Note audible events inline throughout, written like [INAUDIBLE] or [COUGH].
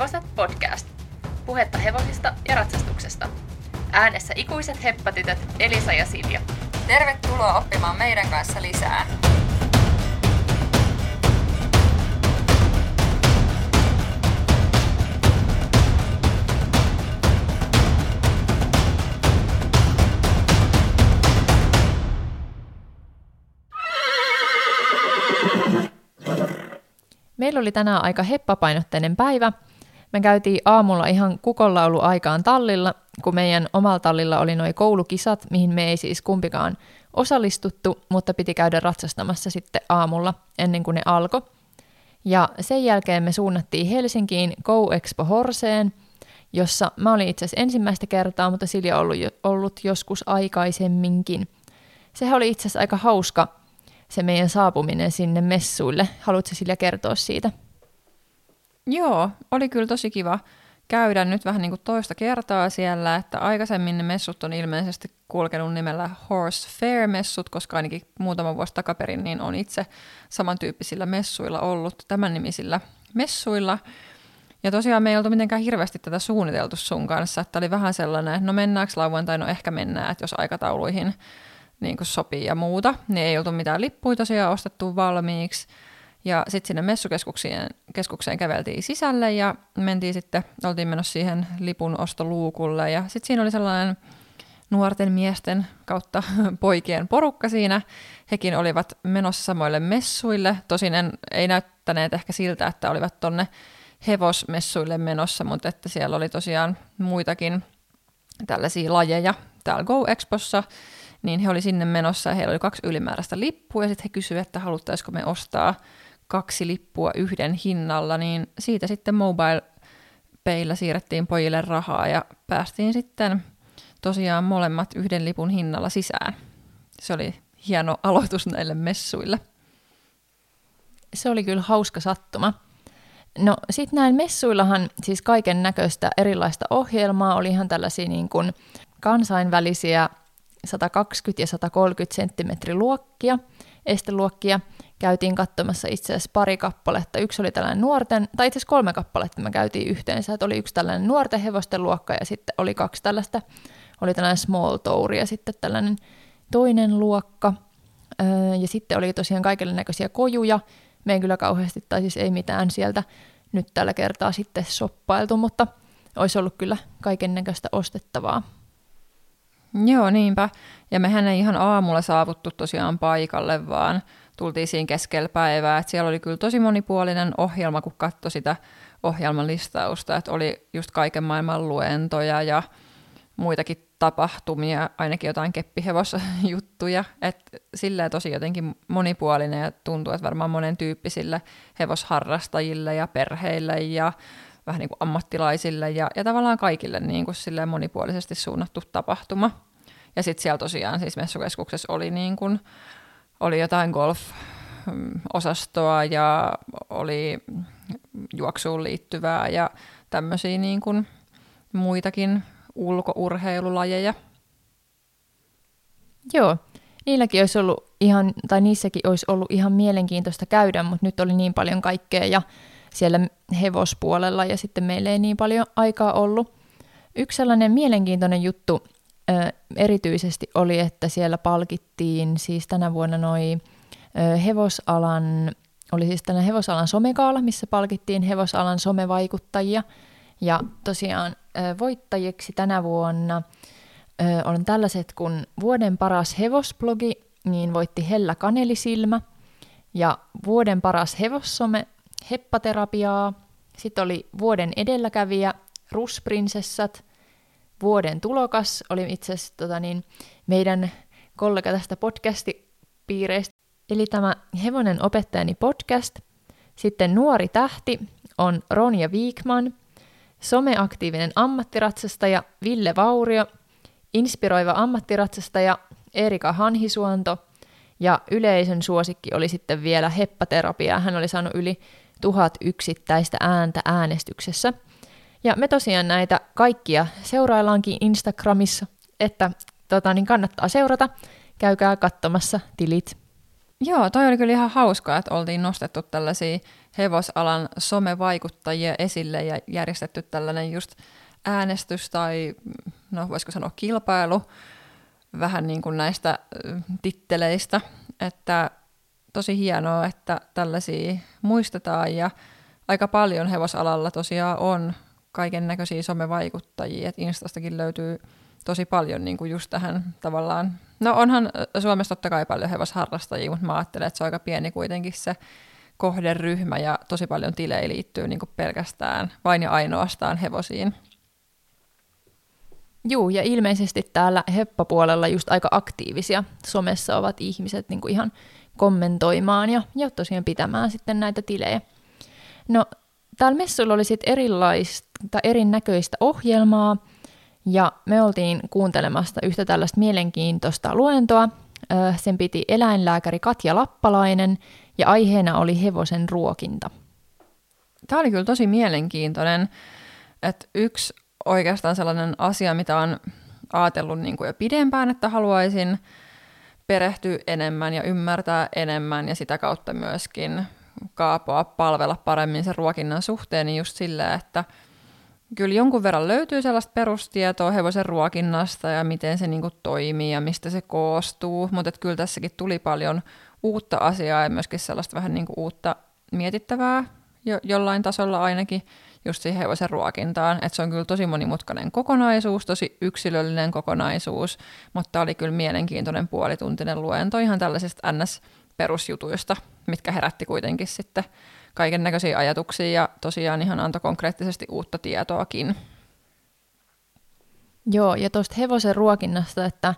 Hevoset podcast. Puhetta hevosista ja ratsastuksesta. Äänessä ikuiset heppatytöt Elisa ja Silja. Tervetuloa oppimaan meidän kanssa lisää. Meillä oli tänään aika heppapainotteinen päivä. Me käytiin aamulla ihan kukonlaulu aikaan tallilla, kun meidän omalla tallilla oli noin koulukisat, mihin me ei siis kumpikaan osallistuttu, mutta piti käydä ratsastamassa sitten aamulla ennen kuin ne alkoi. Ja sen jälkeen me suunnattiin Helsinkiin Go Expo Horseen, jossa mä olin itse asiassa ensimmäistä kertaa, mutta Silja ollut, ollut joskus aikaisemminkin. Sehän oli itse asiassa aika hauska se meidän saapuminen sinne messuille. Haluatko Silja kertoa siitä? Joo, oli kyllä tosi kiva käydä nyt vähän niin kuin toista kertaa siellä, että aikaisemmin ne messut on ilmeisesti kulkenut nimellä Horse Fair-messut, koska ainakin muutama vuosi takaperin niin on itse samantyyppisillä messuilla ollut tämän nimisillä messuilla. Ja tosiaan me ei oltu mitenkään hirveästi tätä suunniteltu sun kanssa, että oli vähän sellainen, että no mennäänkö lauantai, no ehkä mennään, että jos aikatauluihin niin kuin sopii ja muuta, niin ei oltu mitään lippuja tosiaan ostettu valmiiksi. Ja sitten sinne messukeskukseen keskukseen käveltiin sisälle ja mentiin sitten, oltiin menossa siihen lipun ostoluukulle. Ja sitten siinä oli sellainen nuorten miesten kautta [LAUGHS] poikien porukka siinä. Hekin olivat menossa samoille messuille, tosin en, ei näyttäneet ehkä siltä, että olivat tonne hevosmessuille menossa, mutta että siellä oli tosiaan muitakin tällaisia lajeja täällä Go Expossa, niin he oli sinne menossa ja heillä oli kaksi ylimääräistä lippua ja sitten he kysyivät, että haluttaisiko me ostaa kaksi lippua yhden hinnalla, niin siitä sitten mobile peillä siirrettiin pojille rahaa ja päästiin sitten tosiaan molemmat yhden lipun hinnalla sisään. Se oli hieno aloitus näille messuille. Se oli kyllä hauska sattuma. No sitten näin messuillahan siis kaiken näköistä erilaista ohjelmaa, oli ihan tällaisia niin kuin kansainvälisiä 120 ja 130 senttimetri luokkia, esteluokkia. Käytiin katsomassa itse asiassa pari kappaletta. Yksi oli tällainen nuorten, tai itse asiassa kolme kappaletta me käytiin yhteensä. Että oli yksi tällainen nuorten hevosten luokka ja sitten oli kaksi tällaista, oli tällainen small tour ja sitten tällainen toinen luokka. ja sitten oli tosiaan kaikille näköisiä kojuja. Me ei kyllä kauheasti, tai siis ei mitään sieltä nyt tällä kertaa sitten soppailtu, mutta olisi ollut kyllä kaiken näköistä ostettavaa. Joo, niinpä. Ja mehän ei ihan aamulla saavuttu tosiaan paikalle, vaan tultiin siinä keskellä päivää. Et siellä oli kyllä tosi monipuolinen ohjelma, kun katsoi sitä ohjelman listausta, että oli just kaiken maailman luentoja ja muitakin tapahtumia, ainakin jotain keppihevosjuttuja, että silleen tosi jotenkin monipuolinen ja tuntuu, että varmaan monen tyyppisille hevosharrastajille ja perheille ja vähän niin kuin ammattilaisille ja, ja tavallaan kaikille niin kuin silleen monipuolisesti suunnattu tapahtuma. Ja sitten siellä tosiaan siis messukeskuksessa oli, niin kuin, oli jotain golf-osastoa ja oli juoksuun liittyvää ja tämmöisiä niin kuin muitakin ulkourheilulajeja. Joo, niilläkin olisi ollut ihan, tai niissäkin olisi ollut ihan mielenkiintoista käydä, mutta nyt oli niin paljon kaikkea ja siellä hevospuolella ja sitten meillä ei niin paljon aikaa ollut. Yksi sellainen mielenkiintoinen juttu erityisesti oli, että siellä palkittiin siis tänä vuonna noin hevosalan, oli siis tänä hevosalan somekaala, missä palkittiin hevosalan somevaikuttajia. Ja tosiaan voittajiksi tänä vuonna on tällaiset kuin vuoden paras hevosblogi, niin voitti Hella Kanelisilmä. Ja vuoden paras hevossome heppaterapiaa, sitten oli vuoden edelläkävijä, Rusprinsessat, vuoden tulokas oli itse asiassa tota niin, meidän kollega tästä podcastipiireistä, eli tämä Hevonen opettajani podcast. Sitten Nuori tähti on Ronja Viikman, someaktiivinen ammattiratsastaja Ville Vaurio, inspiroiva ammattiratsastaja Erika Hanhisuonto ja yleisön suosikki oli sitten vielä heppaterapia. Hän oli saanut yli tuhat yksittäistä ääntä äänestyksessä. Ja me tosiaan näitä kaikkia seuraillaankin Instagramissa, että tota, niin kannattaa seurata. Käykää katsomassa tilit. Joo, toi oli kyllä ihan hauskaa, että oltiin nostettu tällaisia hevosalan somevaikuttajia esille ja järjestetty tällainen just äänestys tai, no voisiko sanoa kilpailu, vähän niin kuin näistä titteleistä, että tosi hienoa, että tällaisia muistetaan ja aika paljon hevosalalla tosiaan on kaiken näköisiä somevaikuttajia, että Instastakin löytyy tosi paljon niin kuin just tähän tavallaan, no onhan Suomessa totta kai paljon hevosharrastajia, mutta mä ajattelen, että se on aika pieni kuitenkin se kohderyhmä ja tosi paljon tilejä liittyy niin kuin pelkästään vain ja ainoastaan hevosiin. Juu, ja ilmeisesti täällä heppapuolella just aika aktiivisia somessa ovat ihmiset niin kuin ihan kommentoimaan ja, ja tosiaan pitämään sitten näitä tilejä. No, täällä messuilla oli sitten erilaista, erinäköistä ohjelmaa, ja me oltiin kuuntelemassa yhtä tällaista mielenkiintoista luentoa. Sen piti eläinlääkäri Katja Lappalainen, ja aiheena oli hevosen ruokinta. Tämä oli kyllä tosi mielenkiintoinen, että yksi oikeastaan sellainen asia, mitä on ajatellut niin kuin jo pidempään, että haluaisin perehtyä enemmän ja ymmärtää enemmän ja sitä kautta myöskin kaapoa palvella paremmin sen ruokinnan suhteen, niin just sillä, että kyllä jonkun verran löytyy sellaista perustietoa hevosen ruokinnasta ja miten se niin kuin toimii ja mistä se koostuu, mutta kyllä tässäkin tuli paljon uutta asiaa ja myöskin sellaista vähän niin kuin uutta mietittävää jo, jollain tasolla ainakin just siihen hevosen ruokintaan. Että se on kyllä tosi monimutkainen kokonaisuus, tosi yksilöllinen kokonaisuus, mutta oli kyllä mielenkiintoinen puolituntinen luento ihan tällaisista NS-perusjutuista, mitkä herätti kuitenkin sitten kaiken näköisiä ajatuksia ja tosiaan ihan antoi konkreettisesti uutta tietoakin. Joo, ja tuosta hevosen ruokinnasta, että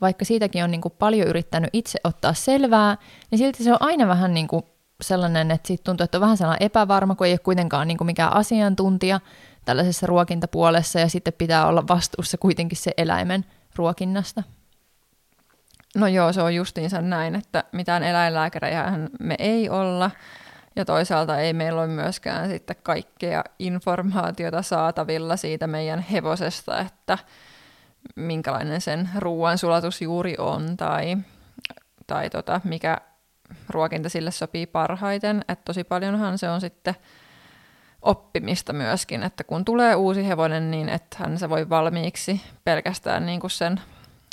vaikka siitäkin on niin kuin paljon yrittänyt itse ottaa selvää, niin silti se on aina vähän niin kuin sellainen, että siitä tuntuu, että on vähän sellainen epävarma, kun ei ole kuitenkaan niin kuin mikään asiantuntija tällaisessa ruokintapuolessa, ja sitten pitää olla vastuussa kuitenkin se eläimen ruokinnasta. No joo, se on justiinsa näin, että mitään eläinlääkäriä me ei olla, ja toisaalta ei meillä ole myöskään sitten kaikkea informaatiota saatavilla siitä meidän hevosesta, että minkälainen sen ruoansulatus juuri on tai, tai tota, mikä ruokinta sille sopii parhaiten. Että tosi paljonhan se on sitten oppimista myöskin, että kun tulee uusi hevonen, niin ethän se voi valmiiksi pelkästään niin kuin sen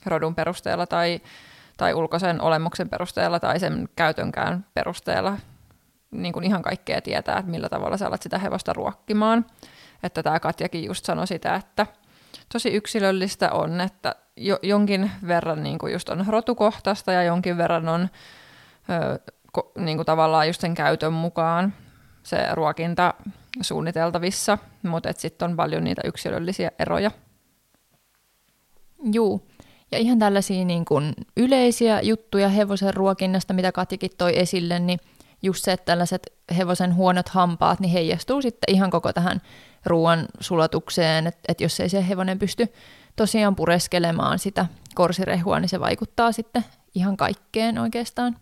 rodun perusteella tai, tai ulkoisen olemuksen perusteella tai sen käytönkään perusteella niin kuin ihan kaikkea tietää, että millä tavalla sä alat sitä hevosta ruokkimaan. Että tämä Katjakin just sanoi sitä, että tosi yksilöllistä on, että jo, jonkin verran niin kuin just on rotukohtaista ja jonkin verran on ö, ko, niin kuin tavallaan just sen käytön mukaan se ruokinta suunniteltavissa, mutta sitten on paljon niitä yksilöllisiä eroja. Juu, ja ihan tällaisia niin kuin yleisiä juttuja hevosen ruokinnasta, mitä Katikin toi esille, niin just se, että tällaiset hevosen huonot hampaat, niin heijastuu sitten ihan koko tähän ruoan sulatukseen, että, että jos ei se hevonen pysty tosiaan pureskelemaan sitä korsirehua, niin se vaikuttaa sitten ihan kaikkeen oikeastaan.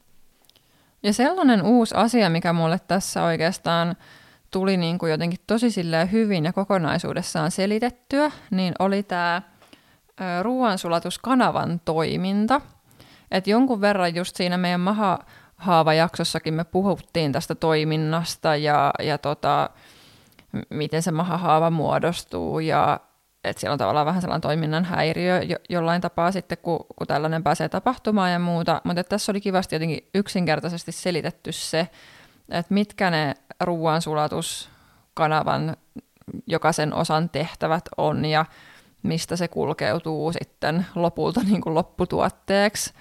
Ja sellainen uusi asia, mikä mulle tässä oikeastaan tuli niin kuin jotenkin tosi hyvin ja kokonaisuudessaan selitettyä, niin oli tämä ruoansulatuskanavan toiminta. Että jonkun verran just siinä meidän maha haavajaksossakin me puhuttiin tästä toiminnasta ja, ja tota, miten se mahahaava muodostuu ja että siellä on tavallaan vähän sellainen toiminnan häiriö jo, jollain tapaa sitten, kun, kun tällainen pääsee tapahtumaan ja muuta. Mutta tässä oli kivasti jotenkin yksinkertaisesti selitetty se, että mitkä ne ruoansulatuskanavan jokaisen osan tehtävät on ja mistä se kulkeutuu sitten lopulta niin kuin lopputuotteeksi.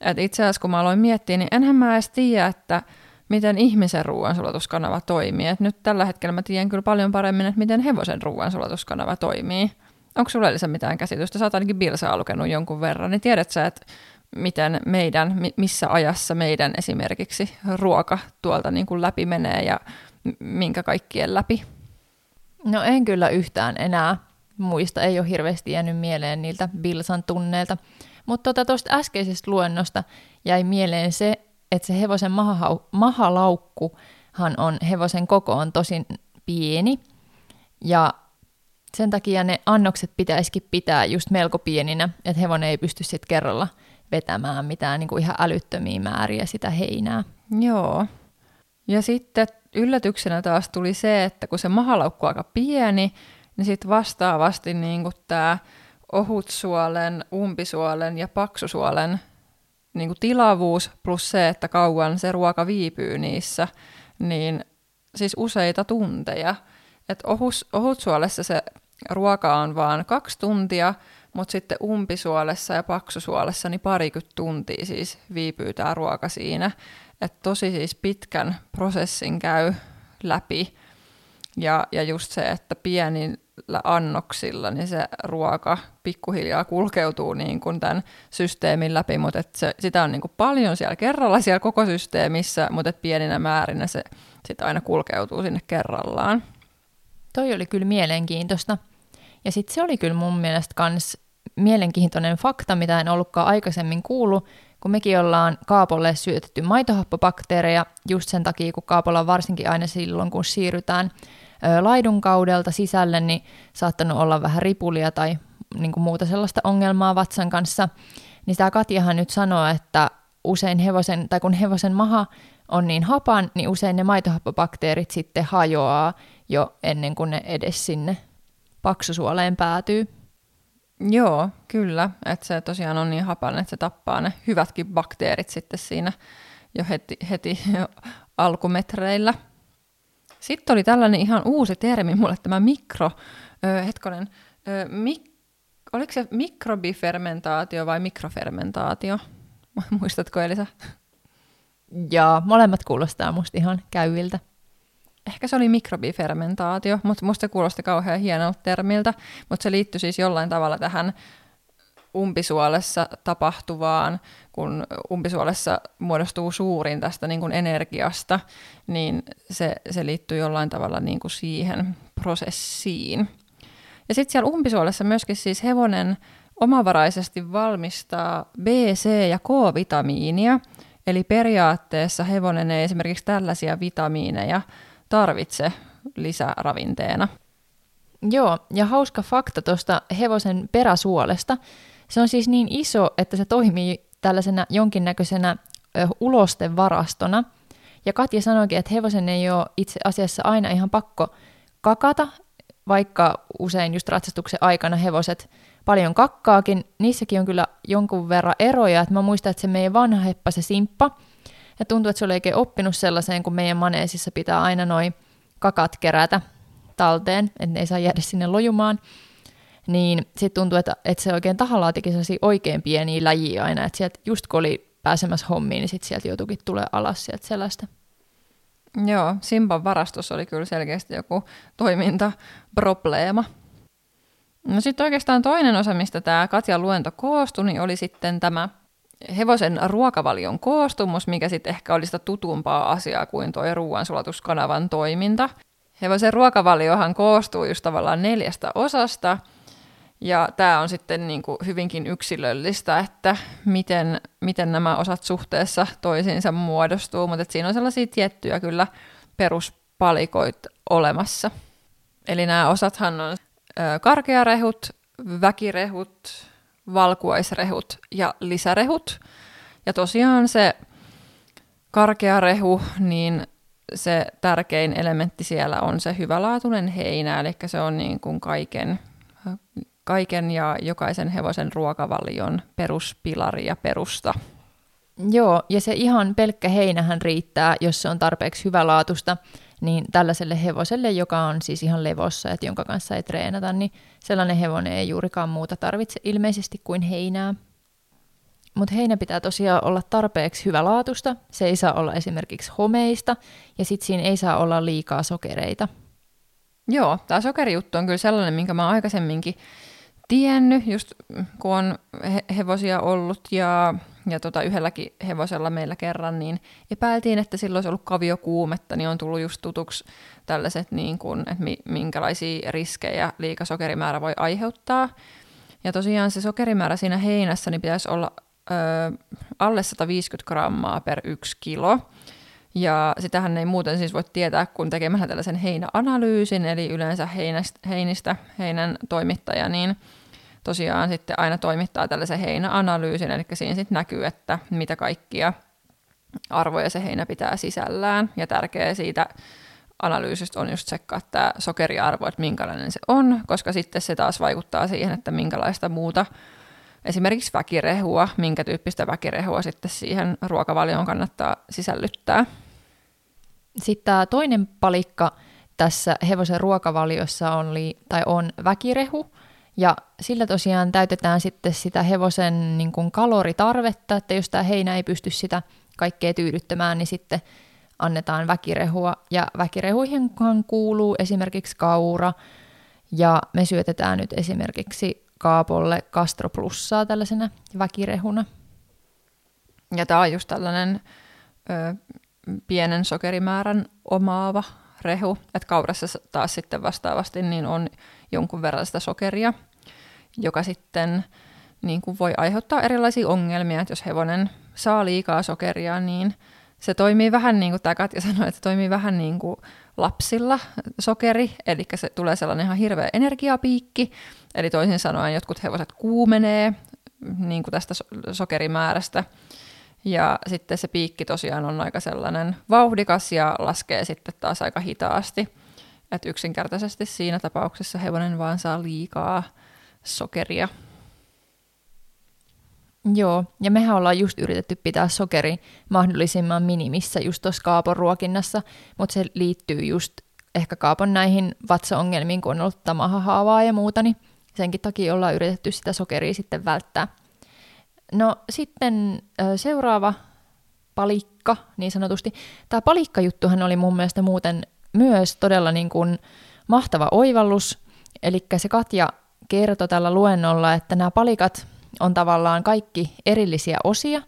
Et itse asiassa kun mä aloin miettiä, niin enhän mä edes tiedä, että miten ihmisen ruoansulatuskanava toimii. Et nyt tällä hetkellä mä tiedän kyllä paljon paremmin, että miten hevosen ruoansulatuskanava toimii. Onko sulla edes mitään käsitystä? Sä oot ainakin Bilsaa lukenut jonkun verran, niin tiedät sä, että miten meidän, missä ajassa meidän esimerkiksi ruoka tuolta niin kuin läpi menee ja minkä kaikkien läpi? No en kyllä yhtään enää muista, ei ole hirveästi jäänyt mieleen niiltä Bilsan tunneilta. Mutta tuota, tuosta äskeisestä luennosta jäi mieleen se, että se hevosen mahahau, mahalaukkuhan on, hevosen koko on tosi pieni, ja sen takia ne annokset pitäisikin pitää just melko pieninä, että hevonen ei pysty sitten kerralla vetämään mitään niin kuin ihan älyttömiä määriä sitä heinää. Joo. Ja sitten yllätyksenä taas tuli se, että kun se mahalaukku on aika pieni, niin sitten vastaavasti niin tämä ohutsuolen, umpisuolen ja paksusuolen niin kuin tilavuus plus se, että kauan se ruoka viipyy niissä, niin siis useita tunteja. Et ohus, ohutsuolessa se ruoka on vaan kaksi tuntia, mutta sitten umpisuolessa ja paksusuolessa niin parikymmentä tuntia siis viipyy tämä ruoka siinä. Et tosi siis pitkän prosessin käy läpi. Ja, ja just se, että pienillä annoksilla niin se ruoka pikkuhiljaa kulkeutuu niin kuin tämän systeemin läpi, mutta et se, sitä on niin kuin paljon siellä kerralla siellä koko systeemissä, mutta et pieninä määrinä se sitten aina kulkeutuu sinne kerrallaan. Toi oli kyllä mielenkiintoista. Ja sitten se oli kyllä mun mielestä kans mielenkiintoinen fakta, mitä en ollutkaan aikaisemmin kuullut, kun mekin ollaan Kaapolle syötetty maitohappobakteereja just sen takia, kun Kaapolla varsinkin aina silloin, kun siirrytään laidun kaudelta sisälle, niin saattanut olla vähän ripulia tai niin kuin muuta sellaista ongelmaa vatsan kanssa. Niin tämä Katjahan nyt sanoo, että usein hevosen, tai kun hevosen maha on niin hapan, niin usein ne maitohappobakteerit sitten hajoaa jo ennen kuin ne edes sinne paksusuoleen päätyy. Joo, kyllä. Että se tosiaan on niin hapan, että se tappaa ne hyvätkin bakteerit sitten siinä jo heti, heti [LAUGHS] alkumetreillä. Sitten oli tällainen ihan uusi termi mulle, tämä mikro, ö, hetkonen, ö, mik, oliko se mikrobifermentaatio vai mikrofermentaatio? [LAUGHS] Muistatko Elisa? Ja molemmat kuulostaa musta ihan käyviltä ehkä se oli mikrobifermentaatio, mutta musta kuulosti kauhean hienolta termiltä, mutta se liittyi siis jollain tavalla tähän umpisuolessa tapahtuvaan, kun umpisuolessa muodostuu suurin tästä niin kuin energiasta, niin se, se liittyy jollain tavalla niin kuin siihen prosessiin. Ja sitten siellä umpisuolessa myöskin siis hevonen omavaraisesti valmistaa B, C ja K-vitamiinia, eli periaatteessa hevonen ei esimerkiksi tällaisia vitamiineja tarvitse lisäravinteena. Joo, ja hauska fakta tuosta hevosen peräsuolesta. Se on siis niin iso, että se toimii tällaisena jonkinnäköisenä ö, ulostevarastona. Ja Katja sanoikin, että hevosen ei ole itse asiassa aina ihan pakko kakata, vaikka usein just ratsastuksen aikana hevoset paljon kakkaakin. Niissäkin on kyllä jonkun verran eroja. että mä muistan, että se meidän vanha heppa, se simppa, ja tuntuu, että se oli oikein oppinut sellaiseen, kun meidän maneesissa pitää aina noin kakat kerätä talteen, että ne ei saa jäädä sinne lojumaan. Niin sitten tuntuu, että, että se oikein tahallaan teki oikein pieniä läjiä aina, että sieltä just kun oli pääsemässä hommiin, niin sitten sieltä joutuikin tulee alas sieltä sellaista. Joo, Simpan varastus oli kyllä selkeästi joku toimintaprobleema. No sitten oikeastaan toinen osa, mistä tämä Katjan luento koostui, niin oli sitten tämä hevosen ruokavalion koostumus, mikä sitten ehkä oli sitä tutumpaa asiaa kuin tuo ruoansulatuskanavan toiminta. Hevosen ruokavaliohan koostuu just tavallaan neljästä osasta, ja tämä on sitten niin kuin hyvinkin yksilöllistä, että miten, miten nämä osat suhteessa toisiinsa muodostuu, mutta siinä on sellaisia tiettyjä kyllä peruspalikoit olemassa. Eli nämä osathan on karkearehut, väkirehut, valkuaisrehut ja lisärehut. Ja tosiaan se karkea rehu, niin se tärkein elementti siellä on se hyvälaatuinen heinä, eli se on niin kuin kaiken, kaiken ja jokaisen hevosen ruokavalion peruspilari ja perusta. Joo, ja se ihan pelkkä heinähän riittää, jos se on tarpeeksi hyvälaatusta niin tällaiselle hevoselle, joka on siis ihan levossa, että jonka kanssa ei treenata, niin sellainen hevonen ei juurikaan muuta tarvitse ilmeisesti kuin heinää. Mutta heinä pitää tosiaan olla tarpeeksi hyvälaatusta, se ei saa olla esimerkiksi homeista, ja sitten siinä ei saa olla liikaa sokereita. Joo, tämä sokerijuttu on kyllä sellainen, minkä mä oon aikaisemminkin tiennyt, just kun on hevosia ollut ja ja tota, yhdelläkin hevosella meillä kerran, niin epäiltiin, että silloin olisi ollut kaviokuumetta, niin on tullut just tutuksi tällaiset, niin kuin, että minkälaisia riskejä liikasokerimäärä voi aiheuttaa. Ja tosiaan se sokerimäärä siinä heinässä niin pitäisi olla ö, alle 150 grammaa per yksi kilo. Ja sitähän ei muuten siis voi tietää, kun tekemällä tällaisen heinäanalyysin, eli yleensä heinästä, heinistä heinän toimittaja, niin tosiaan sitten aina toimittaa tällaisen heinäanalyysin, eli siinä sitten näkyy, että mitä kaikkia arvoja se heinä pitää sisällään. Ja tärkeää siitä analyysistä on just tsekkaa tämä sokeriarvo, että minkälainen se on, koska sitten se taas vaikuttaa siihen, että minkälaista muuta esimerkiksi väkirehua, minkä tyyppistä väkirehua sitten siihen ruokavalioon kannattaa sisällyttää. Sitten tämä toinen palikka tässä hevosen ruokavaliossa oli, tai on väkirehu, ja sillä tosiaan täytetään sitten sitä hevosen niin kuin kaloritarvetta, että jos tämä heinä ei pysty sitä kaikkea tyydyttämään, niin sitten annetaan väkirehua. Ja väkirehuihin kuuluu esimerkiksi kaura, ja me syötetään nyt esimerkiksi Kaapolle Castro Plussaa tällaisena väkirehuna. Ja tämä on just tällainen ö, pienen sokerimäärän omaava rehu, että kaurassa taas sitten vastaavasti niin on jonkun verran sitä sokeria, joka sitten niin kuin voi aiheuttaa erilaisia ongelmia, että jos hevonen saa liikaa sokeria, niin se toimii vähän niin kuin tämä Katja sanoi, että se toimii vähän niin kuin lapsilla sokeri, eli se tulee sellainen ihan hirveä energiapiikki, eli toisin sanoen jotkut hevoset kuumenee niin kuin tästä sokerimäärästä, ja sitten se piikki tosiaan on aika sellainen vauhdikas ja laskee sitten taas aika hitaasti. Että yksinkertaisesti siinä tapauksessa hevonen vaan saa liikaa sokeria. Joo, ja mehän ollaan just yritetty pitää sokeri mahdollisimman minimissä just tuossa kaapon ruokinnassa, mutta se liittyy just ehkä kaapon näihin vatsaongelmiin, kun on ollut tamahahaavaa ja muuta, niin senkin takia ollaan yritetty sitä sokeria sitten välttää. No sitten seuraava palikka, niin sanotusti. Tämä palikkajuttuhan oli mun mielestä muuten myös todella niin kuin mahtava oivallus. Eli se Katja kertoi tällä luennolla, että nämä palikat on tavallaan kaikki erillisiä osia,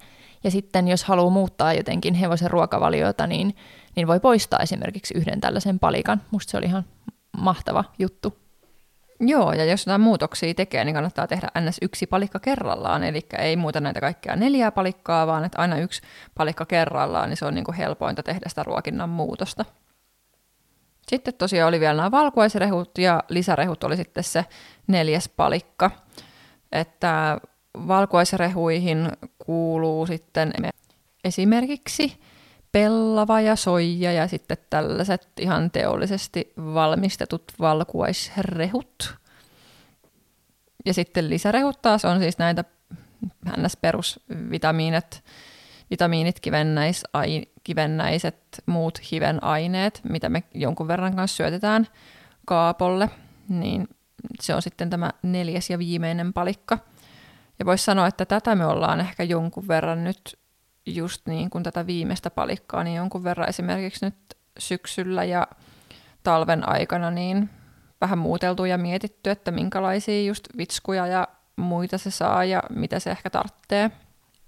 ja sitten jos haluaa muuttaa jotenkin hevosen ruokavaliota, niin, niin voi poistaa esimerkiksi yhden tällaisen palikan. Musta se oli ihan mahtava juttu. Joo, ja jos jotain muutoksia tekee, niin kannattaa tehdä ns. yksi palikka kerrallaan, eli ei muuta näitä kaikkia neljää palikkaa, vaan että aina yksi palikka kerrallaan, niin se on niin kuin helpointa tehdä sitä ruokinnan muutosta. Sitten tosiaan oli vielä nämä valkuaisrehut ja lisärehut oli sitten se neljäs palikka. Että valkuaisrehuihin kuuluu sitten esimerkiksi pellava ja soija ja sitten tällaiset ihan teollisesti valmistetut valkuaisrehut. Ja sitten lisärehut taas on siis näitä ns. perusvitamiinit, vitamiinit, kivennäis, ai, kivennäiset, muut hivenaineet, mitä me jonkun verran kanssa syötetään kaapolle, niin se on sitten tämä neljäs ja viimeinen palikka. Ja voisi sanoa, että tätä me ollaan ehkä jonkun verran nyt just niin kuin tätä viimeistä palikkaa, niin jonkun verran esimerkiksi nyt syksyllä ja talven aikana niin vähän muuteltu ja mietitty, että minkälaisia just vitskuja ja muita se saa ja mitä se ehkä tarvitsee.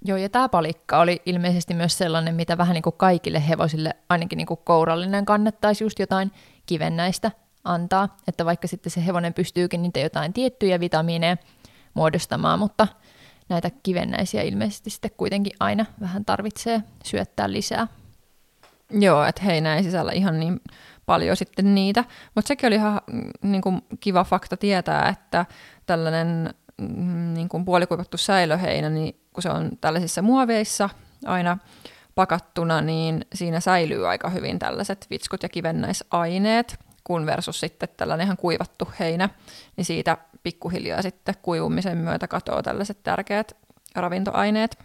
Joo, ja tämä palikka oli ilmeisesti myös sellainen, mitä vähän niin kuin kaikille hevosille, ainakin niin kuin kourallinen kannattaisi just jotain kivennäistä antaa, että vaikka sitten se hevonen pystyykin niitä jotain tiettyjä vitamiineja muodostamaan, mutta näitä kivennäisiä ilmeisesti sitten kuitenkin aina vähän tarvitsee syöttää lisää. Joo, että heinä ei sisällä ihan niin paljon sitten niitä, mutta sekin oli ihan mm, niin kuin, kiva fakta tietää, että tällainen niin kuin puolikuivattu säilöheinä, niin kun se on tällaisissa muoveissa aina pakattuna, niin siinä säilyy aika hyvin tällaiset vitskut ja kivennäisaineet, kun versus sitten tällainen ihan kuivattu heinä, niin siitä pikkuhiljaa sitten kuivumisen myötä katoaa tällaiset tärkeät ravintoaineet.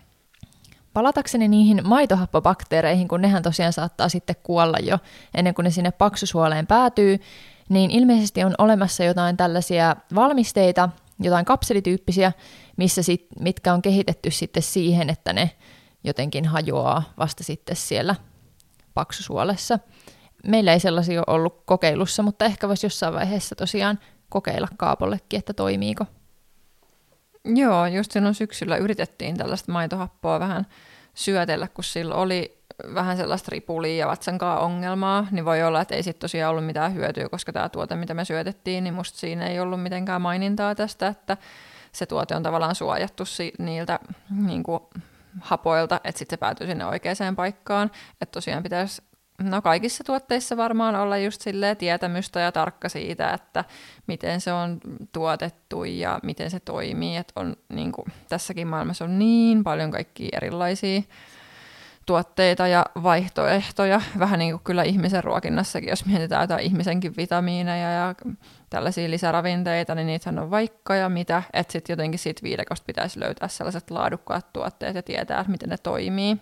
Palatakseni niihin maitohappobakteereihin, kun nehän tosiaan saattaa sitten kuolla jo ennen kuin ne sinne paksusuoleen päätyy, niin ilmeisesti on olemassa jotain tällaisia valmisteita, jotain kapselityyppisiä, missä sit, mitkä on kehitetty sitten siihen, että ne jotenkin hajoaa vasta sitten siellä paksusuolessa. Meillä ei sellaisia ole ollut kokeilussa, mutta ehkä voisi jossain vaiheessa tosiaan kokeilla kaapollekin, että toimiiko. Joo, just silloin syksyllä yritettiin tällaista maitohappoa vähän syötellä, kun sillä oli vähän sellaista ripulia ja vatsankaa ongelmaa, niin voi olla, että ei sitten tosiaan ollut mitään hyötyä, koska tämä tuote, mitä me syötettiin, niin musta siinä ei ollut mitenkään mainintaa tästä, että se tuote on tavallaan suojattu niiltä niin kuin, hapoilta, että sitten se päätyy sinne oikeaan paikkaan. Että tosiaan pitäisi no kaikissa tuotteissa varmaan olla just silleen tietämystä ja tarkka siitä, että miten se on tuotettu ja miten se toimii. Että on, niin kuin, tässäkin maailmassa on niin paljon kaikkia erilaisia tuotteita ja vaihtoehtoja, vähän niin kuin kyllä ihmisen ruokinnassakin, jos mietitään jotain ihmisenkin vitamiineja ja tällaisia lisäravinteita, niin niitä on vaikka ja mitä, että sitten jotenkin siitä viidekosta pitäisi löytää sellaiset laadukkaat tuotteet ja tietää, miten ne toimii.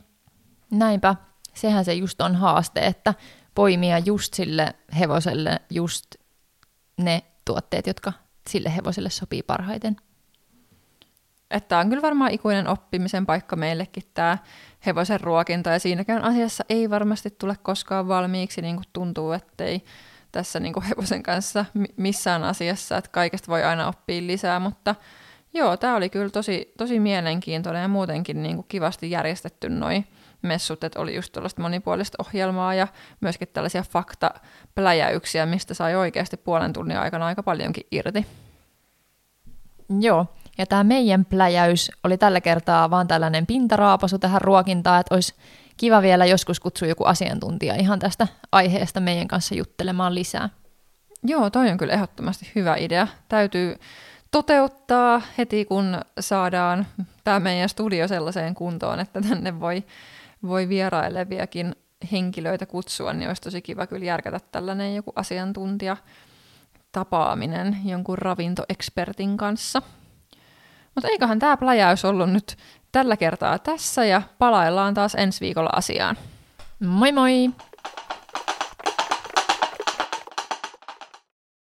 Näinpä, sehän se just on haaste, että poimia just sille hevoselle just ne tuotteet, jotka sille hevoselle sopii parhaiten. Että on kyllä varmaan ikuinen oppimisen paikka meillekin tämä hevosen ruokinta, ja siinäkään asiassa ei varmasti tule koskaan valmiiksi, niin kuin tuntuu, ettei tässä niin kuin hevosen kanssa missään asiassa, että kaikesta voi aina oppia lisää, mutta joo, tämä oli kyllä tosi, tosi mielenkiintoinen ja muutenkin niin kuin kivasti järjestetty noin messut, että oli just tällaista monipuolista ohjelmaa ja myöskin tällaisia faktapläjäyksiä, mistä sai oikeasti puolen tunnin aikana aika paljonkin irti. Joo, ja tämä meidän pläjäys oli tällä kertaa vaan tällainen pintaraapasu tähän ruokintaan, että olisi kiva vielä joskus kutsua joku asiantuntija ihan tästä aiheesta meidän kanssa juttelemaan lisää. Joo, toi on kyllä ehdottomasti hyvä idea. Täytyy toteuttaa heti, kun saadaan tämä meidän studio sellaiseen kuntoon, että tänne voi, voi vieraileviakin henkilöitä kutsua, niin olisi tosi kiva kyllä järkätä tällainen joku asiantuntija tapaaminen jonkun ravintoekspertin kanssa. Mutta eiköhän tämä pläjäys ollut nyt tällä kertaa tässä ja palaillaan taas ensi viikolla asiaan. Moi moi!